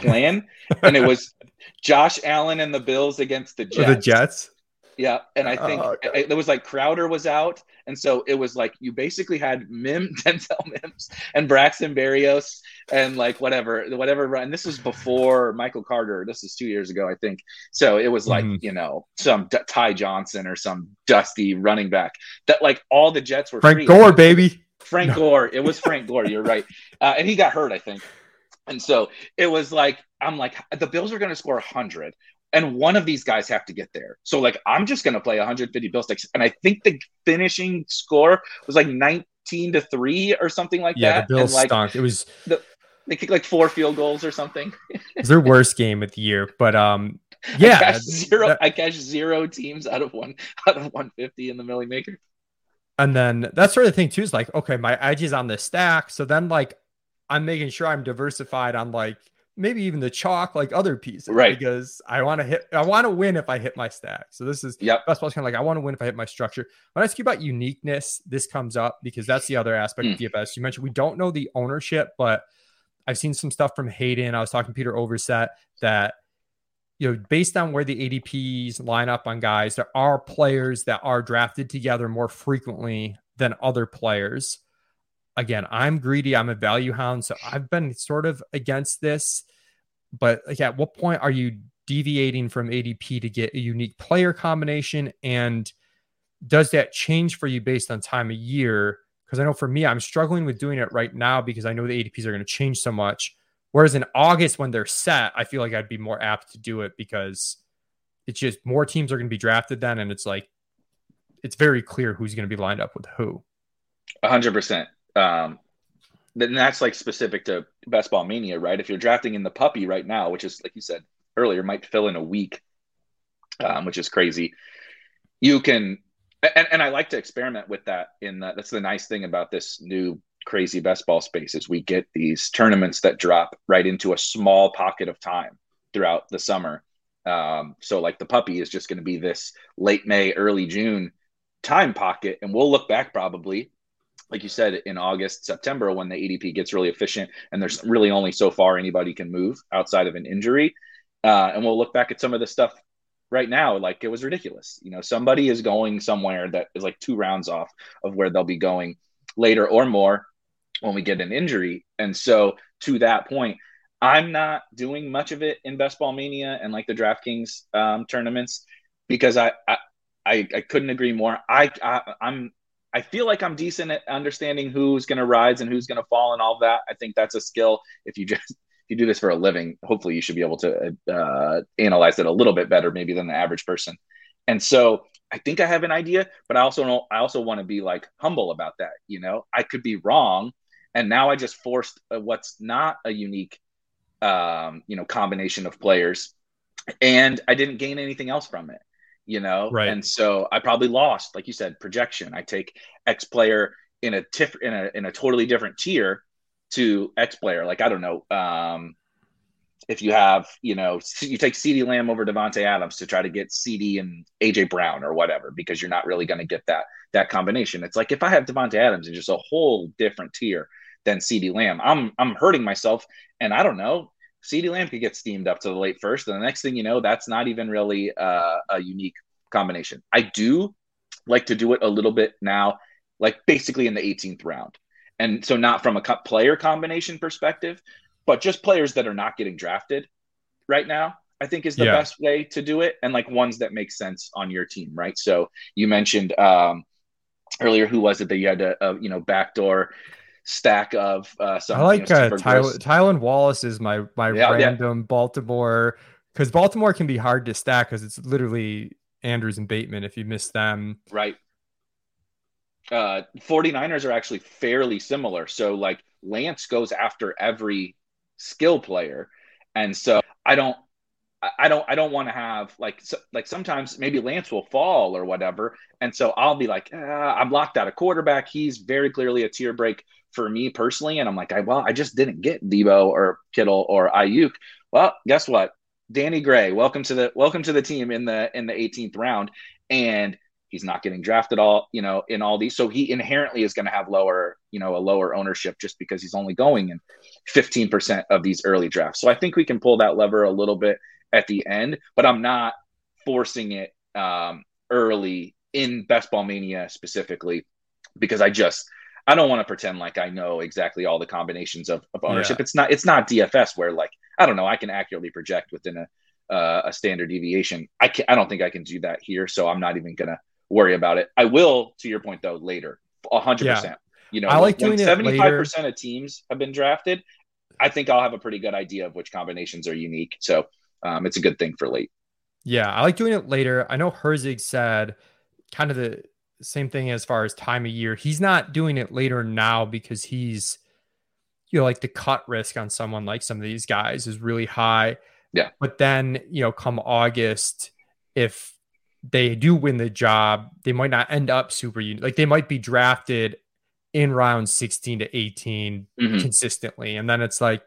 plan, and it was Josh Allen and the Bills against the Jets. The Jets. Yeah, and I think oh, okay. it, it, was like Crowder was out, and so it was like you basically had Mim, Denzel Mims, and Braxton Berrios, and like whatever, whatever. And this was before Michael Carter. This is two years ago, I think. So it was like mm. you know some D- Ty Johnson or some dusty running back that like all the Jets were Frank free. Gore, baby. Frank no. Gore. It was Frank Gore. You're right. Uh, and he got hurt, I think. And so it was like, I'm like, the Bills are going to score 100 and one of these guys have to get there. So like I'm just gonna play 150 bill sticks, and I think the finishing score was like 19 to three or something like yeah, that. Yeah, the Bills like, stunk. It was the, they kicked like four field goals or something. it's their worst game of the year, but um, yeah, I cashed zero. That, I cashed zero teams out of one out of 150 in the Milly Maker. And then that's sort of the thing too is like, okay, my edge is on the stack, so then like I'm making sure I'm diversified on like maybe even the chalk like other pieces right. because i want to hit i want to win if i hit my stack. So this is yep. best ball's kind of like i want to win if i hit my structure. When i ask you about uniqueness this comes up because that's the other aspect mm. of dfs you mentioned we don't know the ownership but i've seen some stuff from hayden. I was talking to peter Overzet that you know based on where the adps line up on guys there are players that are drafted together more frequently than other players again, I'm greedy. I'm a value hound. So I've been sort of against this. But like, at what point are you deviating from ADP to get a unique player combination? And does that change for you based on time of year? Because I know for me, I'm struggling with doing it right now because I know the ADPs are going to change so much. Whereas in August, when they're set, I feel like I'd be more apt to do it because it's just more teams are going to be drafted then. And it's like, it's very clear who's going to be lined up with who. 100% um, then that's like specific to best ball mania, right? If you're drafting in the puppy right now, which is like you said earlier, might fill in a week, um, which is crazy. You can, and, and I like to experiment with that. In that, that's the nice thing about this new crazy best ball space is we get these tournaments that drop right into a small pocket of time throughout the summer. Um, so like the puppy is just going to be this late May, early June time pocket, and we'll look back probably like you said, in August, September, when the ADP gets really efficient and there's really only so far anybody can move outside of an injury. Uh, and we'll look back at some of the stuff right now, like it was ridiculous. You know, somebody is going somewhere that is like two rounds off of where they'll be going later or more when we get an injury. And so, to that point, I'm not doing much of it in Best Ball Mania and like the DraftKings um, tournaments because I, I I, I couldn't agree more. I, I I'm I feel like I'm decent at understanding who's going to rise and who's going to fall and all that. I think that's a skill. If you just if you do this for a living, hopefully you should be able to uh, analyze it a little bit better, maybe than the average person. And so I think I have an idea, but I also know I also want to be like humble about that. You know, I could be wrong, and now I just forced what's not a unique, um, you know, combination of players, and I didn't gain anything else from it you know? Right. And so i probably lost like you said projection. I take x player in a tiff in a in a totally different tier to x player. Like i don't know um if you have you know you take CeeDee Lamb over Davante Adams to try to get CeeDee and AJ Brown or whatever because you're not really going to get that that combination. It's like if i have Davante Adams in just a whole different tier than CeeDee Lamb i'm i'm hurting myself and i don't know CeeDee Lamb could get steamed up to the late first, and the next thing you know, that's not even really uh, a unique combination. I do like to do it a little bit now, like basically in the 18th round, and so not from a player combination perspective, but just players that are not getting drafted right now. I think is the yeah. best way to do it, and like ones that make sense on your team, right? So you mentioned um, earlier, who was it that you had to, uh, you know, backdoor stack of uh, some. I like you know, uh, Tylan, Wallace is my my yeah, random yeah. Baltimore because Baltimore can be hard to stack because it's literally Andrews and Bateman if you miss them. Right. Uh, 49ers are actually fairly similar. So like Lance goes after every skill player. And so I don't I don't I don't want to have like so, like sometimes maybe Lance will fall or whatever, and so I'll be like ah, I'm locked out of quarterback. He's very clearly a tier break for me personally, and I'm like I well I just didn't get Deebo or Kittle or Aiyuk. Well, guess what? Danny Gray, welcome to the welcome to the team in the in the 18th round, and he's not getting drafted all you know in all these, so he inherently is going to have lower you know a lower ownership just because he's only going in 15% of these early drafts. So I think we can pull that lever a little bit at the end, but I'm not forcing it um, early in Best Ball Mania specifically because I just I don't want to pretend like I know exactly all the combinations of, of ownership. Yeah. It's not it's not DFS where like I don't know I can accurately project within a uh, a standard deviation. I can I don't think I can do that here, so I'm not even gonna worry about it. I will, to your point though, later, hundred yeah. percent. You know, I like doing it seventy five percent of teams have been drafted. I think I'll have a pretty good idea of which combinations are unique. So um, it's a good thing for late. Yeah, I like doing it later. I know Herzig said kind of the same thing as far as time of year. He's not doing it later now because he's, you know, like the cut risk on someone like some of these guys is really high. Yeah. But then, you know, come August, if they do win the job, they might not end up super unique. Like they might be drafted in round 16 to 18 Mhm. consistently. And then it's like,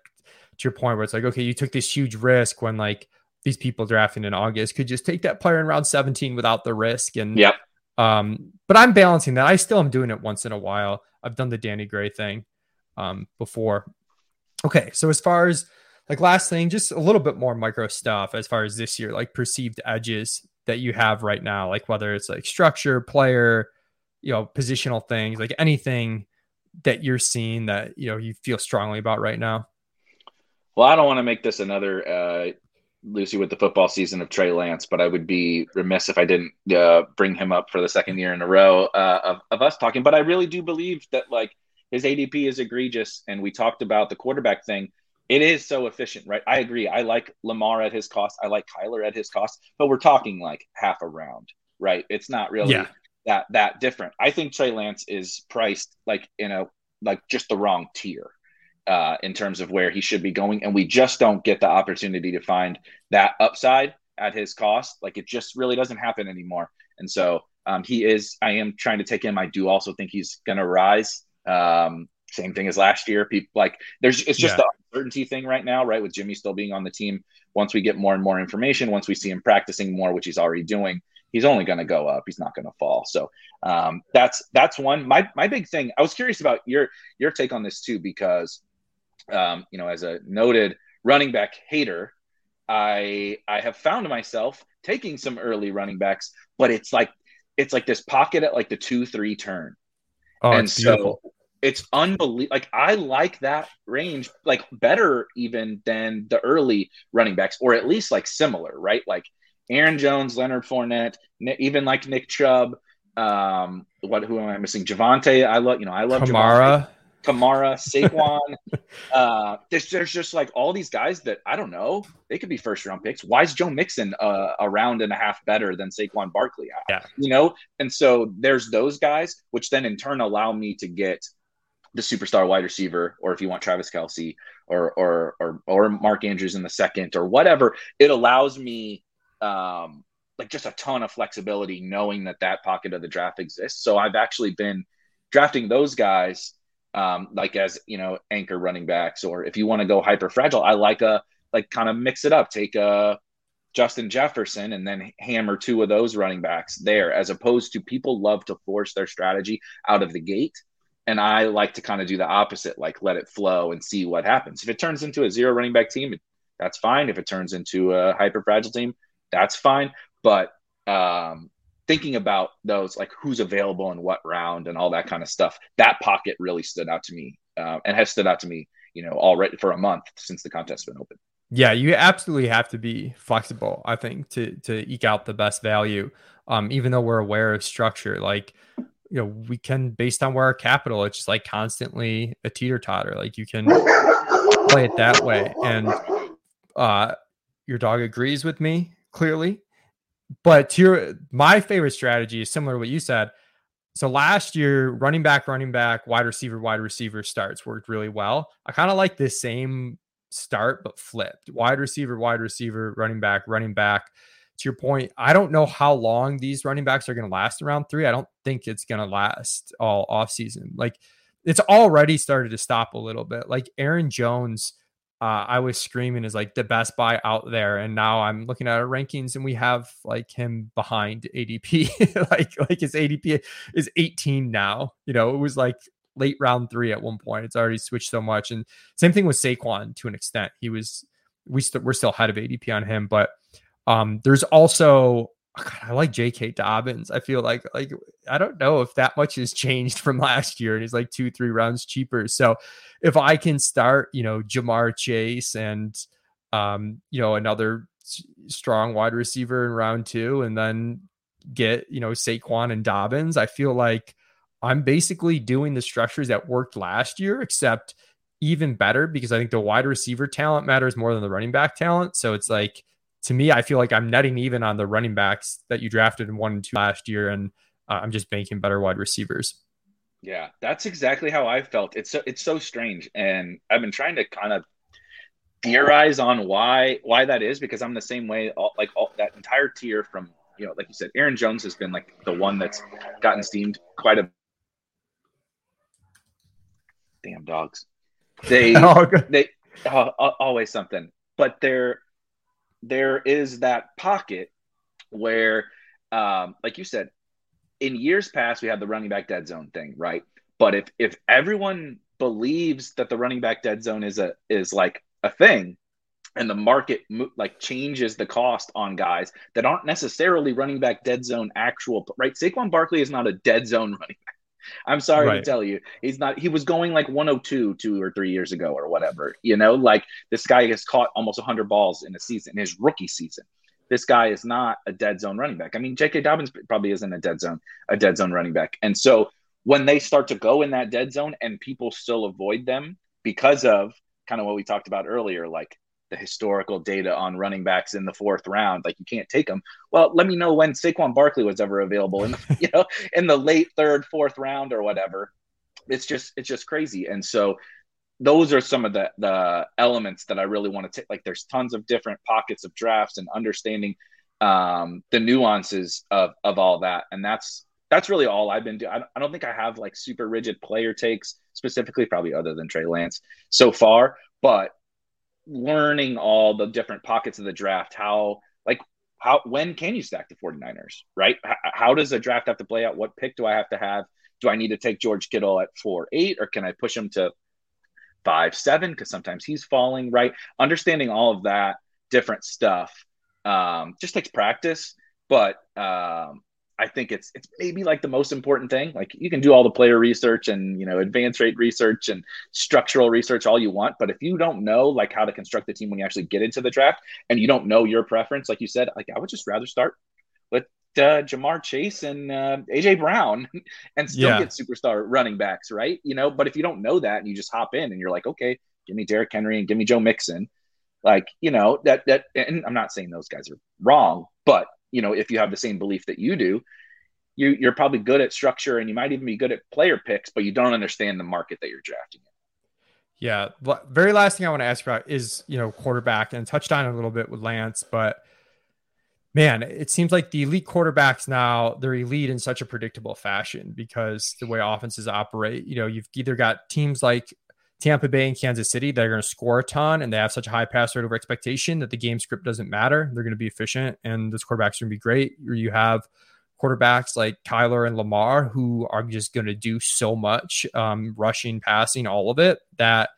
to your point, where it's like, okay, you took this huge risk when like these people drafting in August could just take that player in round 17 without the risk. And Yep. Um, but I'm balancing that. I still am doing it once in a while. I've done the Danny Gray thing um before. Okay, so as far as like last thing, just a little bit more micro stuff as far as this year, like perceived edges that you have right now, like whether it's like structure, player, you know, positional things, like anything that you're seeing that you know you feel strongly about right now. Well, I don't want to make this another uh, Lucy with the football season of Trey Lance, but I would be remiss if I didn't uh, bring him up for the second year in a row uh, of, of us talking. But I really do believe that like his ADP is egregious, and we talked about the quarterback thing. It is so efficient, right? I agree. I like Lamar at his cost. I like Kyler at his cost, but we're talking like half a round, right? It's not really Yeah. that that different. I think Trey Lance is priced like in a like just the wrong tier uh, in terms of where he should be going, and we just don't get the opportunity to find that upside at his cost. Like it just really doesn't happen anymore. And so um, he is. I am trying to take him. I do also think he's going to rise. Um, same thing as last year. People like there's it's just Yeah. the uncertainty thing right now, right? With Jimmy still being on the team. Once we get more and more information, once we see him practicing more, which he's already doing, he's only going to go up. He's not going to fall. So um, that's that's one. My my big thing. I was curious about your your take on this too, because um, you know, as a noted running back hater, I I have found myself taking some early running backs, but it's like it's like this pocket at like the two three turn, Oh, and it's so beautiful. it's unbelievable. Like I like that range, like better even than the early running backs, or at least like similar, right? Like Aaron Jones, Leonard Fournette, even like Nick Chubb. Um, what who am I missing? Javonte. I love you know I love. Kamara. Kamara, Saquon. uh, there's there's just like all these guys that I don't know. They could be first round picks. Why is Joe Mixon uh, a round and a half better than Saquon Barkley? Yeah. you know. And so there's those guys, which then in turn allow me to get the superstar wide receiver, or if you want Travis Kelce, or or or or Mark Andrews in the second, or whatever. It allows me. Um, like just a ton of flexibility knowing that that pocket of the draft exists. So I've actually been drafting those guys um, like as you know anchor running backs, or if you want to go hyper fragile, I like a like kind of mix it up. Take a Justin Jefferson and then hammer two of those running backs there, as opposed to people love to force their strategy out of the gate. And I like to kind of do the opposite, like let it flow and see what happens. If it turns into a zero running back team, that's fine. If it turns into a hyper fragile team, that's fine. But um, thinking about those, like who's available in what round and all that kind of stuff, that pocket really stood out to me uh, and has stood out to me, you know, already for a month since the contest's been open. Yeah, you absolutely have to be flexible, I think, to to eke out the best value. Um, even though we're aware of structure, like you know, we can based on where our capital, it's just like constantly a teeter totter. Like you can play it that way. And uh your dog agrees with me clearly. But to your my favorite strategy is similar to what you said. So last year, running back, running back, wide receiver, wide receiver starts worked really well. I kind of like this same start, but flipped. Wide receiver, wide receiver, running back, running back. To your point, I don't know how long these running backs are going to last around three. I don't think it's going to last all off season. Like it's already started to stop a little bit. Like Aaron Jones, uh, I was screaming is like the best buy out there, and now I'm looking at our rankings and we have like him behind ADP. like like his ADP is 18 now. You know, it was like late round three at one point. It's already switched so much, and same thing with Saquon to an extent. He was we st- we're still ahead of ADP on him, but um, there's also God, I like J.K. Dobbins. I feel like like I don't know if that much has changed from last year, and he's like two three rounds cheaper. So if I can start, you know, Ja'Marr Chase and um, you know another strong wide receiver in round two, and then get you know Saquon and Dobbins, I feel like I'm basically doing the structures that worked last year, except even better because I think the wide receiver talent matters more than the running back talent. So it's like to me, I feel like I'm netting even on the running backs that you drafted in one and two last year, and uh, I'm just banking better wide receivers. Yeah, that's exactly how I felt. It's so it's so strange, and I've been trying to kind of theorize on why why that is because I'm the same way. All, like all, that entire tier from you know, like you said, Aaron Jones has been like the one that's gotten steamed quite a. Damn dogs. They oh, they uh, always something, but there there is that pocket where, um, like you said, in years past we had the running back dead zone thing, right? But if if everyone believes that the running back dead zone is a is like a thing, and the market like changes the cost on guys that aren't necessarily running back dead zone actual right. Saquon Barkley is not a dead zone running back. I'm sorry right. to tell you, he's not. He was going like 102 two or three years ago or whatever. You know, like this guy has caught almost 100 balls in a season, in his rookie season. This guy is not a dead zone running back. I mean, J.K. Dobbins probably isn't a dead zone, a dead zone running back. And so when they start to go in that dead zone and people still avoid them because of kind of what we talked about earlier, like the historical data on running backs in the fourth round. Like you can't take them. Well, let me know when Saquon Barkley was ever available in you know in the late third, fourth round or whatever. It's just it's just crazy. And so those are some of the the elements that I really want to take. Like there's tons of different pockets of drafts and understanding um, the nuances of of all that. And that's that's really all I've been doing. I don't think I have like super rigid player takes specifically, probably other than Trey Lance so far. But learning all the different pockets of the draft, how like how when can you stack the 49ers, right? H- how does a draft have to play out? What pick do I have to have? Do I need to take George Kittle at four eight, or can I push him to five seven? Because sometimes he's falling, right? Understanding all of that different stuff um, just takes practice, but um, I think it's it's maybe like the most important thing. Like you can do all the player research and you know advanced rate research and structural research all you want, but if you don't know like how to construct the team when you actually get into the draft and you don't know your preference, like you said, like I would just rather start with uh, Ja'Marr Chase and uh, AJ Brown and still yeah. get superstar running backs, right? You know, but if you don't know that and you just hop in and you're like, okay, give me Derrick Henry and give me Joe Mixon, like you know that that and I'm not saying those guys are wrong, but you know, if you have the same belief that you do, you, you're probably good at structure and you might even be good at player picks, but you don't understand the market that you're drafting in. Yeah. Very last thing I want to ask about is, you know, quarterback and touched on a little bit with Lance, but man, it seems like the elite quarterbacks now, they're elite in such a predictable fashion because the way offenses operate, you know, you've either got teams like Tampa Bay and Kansas City that are going to score a ton and they have such a high pass rate over expectation that the game script doesn't matter. They're going to be efficient and those quarterbacks are going to be great. Or you have quarterbacks like Kyler and Lamar who are just going to do so much, um, rushing, passing, all of it that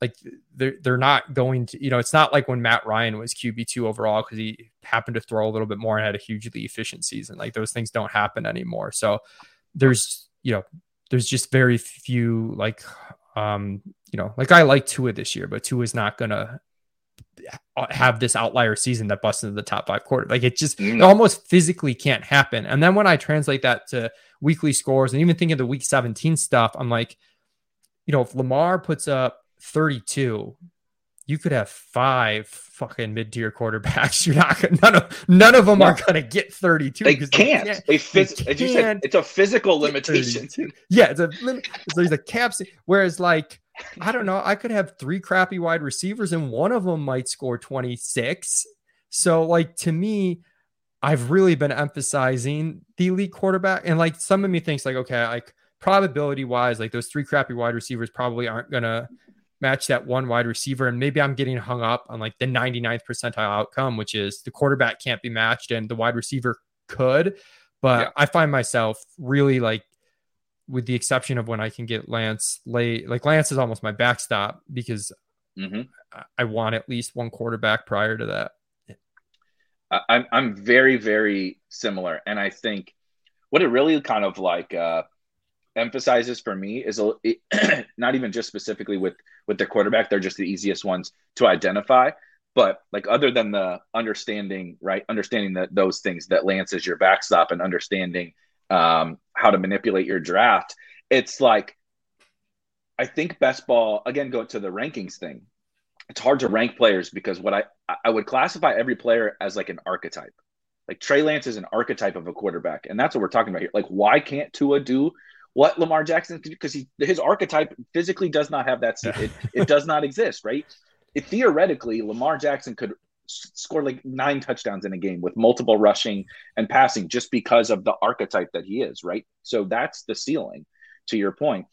like they're they're not going to you know it's not like when Matt Ryan was QB two overall because he happened to throw a little bit more and had a hugely efficient season. Like those things don't happen anymore. So there's you know there's just very few like um, you know, like I like Tua this year, but Tua is not gonna have this outlier season that busts into the top five quarter. Like it just mm. it almost physically can't happen. And then when I translate that to weekly scores and even think of the week 17 stuff, I'm like, you know, if Lamar puts up 32, you could have five fucking mid-tier quarterbacks. You're not gonna, none of none of them are gonna get 32. They can't. They, can't. they, phys- they as you said, it's a physical limitation. Yeah, it's a limit. There's a cap. Whereas, like, I don't know, I could have three crappy wide receivers, and one of them might score 26. So, like, to me, I've really been emphasizing the elite quarterback, and like some of me thinks like, okay, like probability wise, like those three crappy wide receivers probably aren't gonna match that one wide receiver. And maybe I'm getting hung up on like the 99th percentile outcome, which is the quarterback can't be matched and the wide receiver could. But yeah. I find myself really like, with the exception of when I can get Lance late, like Lance is almost my backstop because mm-hmm. I want at least one quarterback prior to that. I'm I'm very very similar, and I think what it really kind of like uh, emphasizes for me is a, it, not even just specifically with with the quarterback they're just the easiest ones to identify but like other than the understanding right understanding that those things that lance is your backstop and understanding um, how to manipulate your draft. It's like I think best ball again go to the rankings thing. It's hard to rank players because what I I would classify every player as like an archetype. Like Trey Lance is an archetype of a quarterback, and that's what we're talking about here. Like, why can't Tua do what Lamar Jackson can do? Because his archetype physically does not have that. It, it does not exist, right? It, theoretically, Lamar Jackson could score like nine touchdowns in a game with multiple rushing and passing just because of the archetype that he is, right? So that's the ceiling, to your point.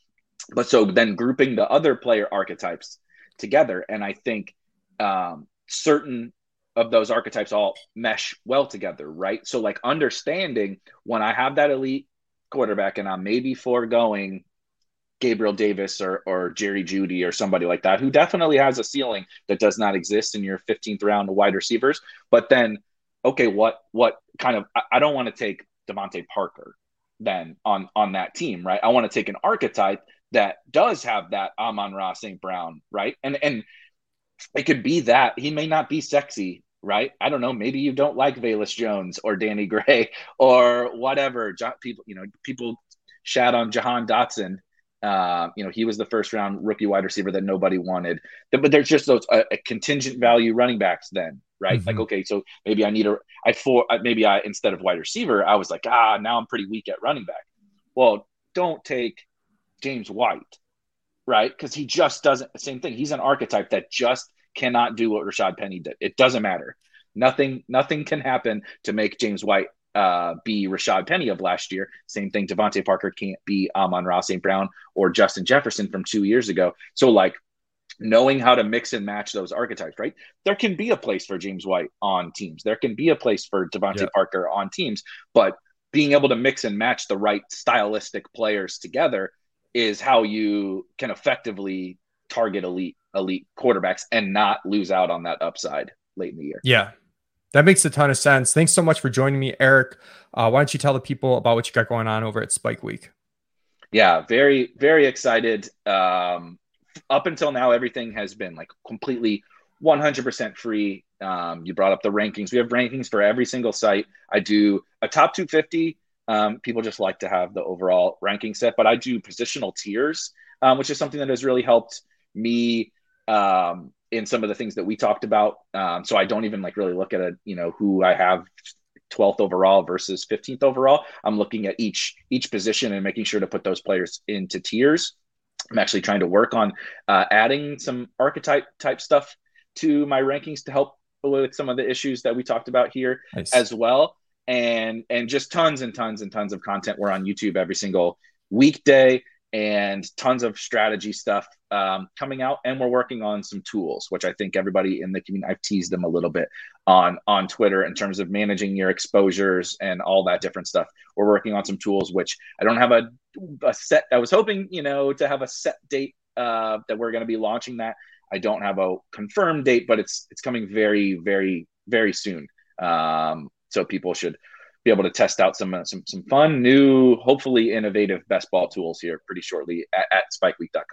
But so then grouping the other player archetypes together, and I think um, certain of those archetypes all mesh well together, right? So, like understanding when I have that elite quarterback and I'm maybe foregoing Gabriel Davis or, or Jerry Jeudy or somebody like that, who definitely has a ceiling that does not exist in your 15th round wide receivers. But then, okay, what what kind of I, I don't want to take DeVante Parker then on on that team, right? I want to take an archetype that does have that Amon-Ra St. Brown, right? And and it could be that he may not be sexy right? I don't know. Maybe you don't like Velus Jones or Danny Gray or whatever. People, you know, people shat on Jahan Dotson. Uh, you know, he was the first round rookie wide receiver that nobody wanted. But there's just those uh, contingent value running backs then, right? Mm-hmm. Like, okay, so maybe I need a, I for maybe I instead of wide receiver, I was like, ah, now I'm pretty weak at running back. Well, don't take James White, right? Because he just doesn't. Same thing. He's an archetype that just cannot do what Rashaad Penny did. It doesn't matter. Nothing, nothing can happen to make James White uh, be Rashaad Penny of last year. Same thing. DeVante Parker can't be Amon-Ra St. Brown or Justin Jefferson from two years ago. So, like, knowing how to mix and match those archetypes, right? There can be a place for James White on teams. There can be a place for DeVante yeah. Parker on teams, but being able to mix and match the right stylistic players together is how you can effectively target elite elite quarterbacks and not lose out on that upside late in the year. Yeah. That makes a ton of sense. Thanks so much for joining me, Eric. Uh, why don't you tell the people about what you got going on over at Spike Week? Yeah, very, very excited. Um, up until now, everything has been like completely 100% free. Um, you brought up the rankings. We have rankings for every single site. I do a top 250. Um, people just like to have the overall ranking set, but I do positional tiers, um, which is something that has really helped me um, in some of the things that we talked about. Um, so I don't even like really look at a you know who I have 12th overall versus 15th overall. I'm looking at each each position and making sure to put those players into tiers. I'm actually trying to work on uh, adding some archetype type stuff to my rankings to help with some of the issues that we talked about here nice. as well. And and just tons and tons and tons of content. We're on YouTube every single weekday and tons of strategy stuff um, coming out and we're working on some tools which i think everybody in the community i've teased them a little bit on on twitter in terms of managing your exposures and all that different stuff. We're working on some tools which i don't have a, a set i was hoping you know to have a set date uh, that we're going to be launching that. I don't have a confirmed date but it's it's coming very very very soon. Um, so people should be able to test out some some some fun, new, hopefully innovative best ball tools here pretty shortly at, at spikeweek.com.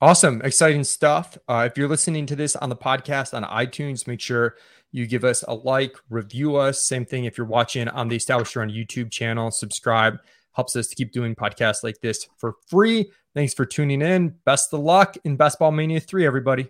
Awesome, exciting stuff. Uh, if you're listening to this on the podcast on iTunes, make sure you give us a like, review us. Same thing if you're watching on the Established on YouTube channel, subscribe. Helps us to keep doing podcasts like this for free. Thanks for tuning in. Best of luck in Best Ball Mania 3, everybody.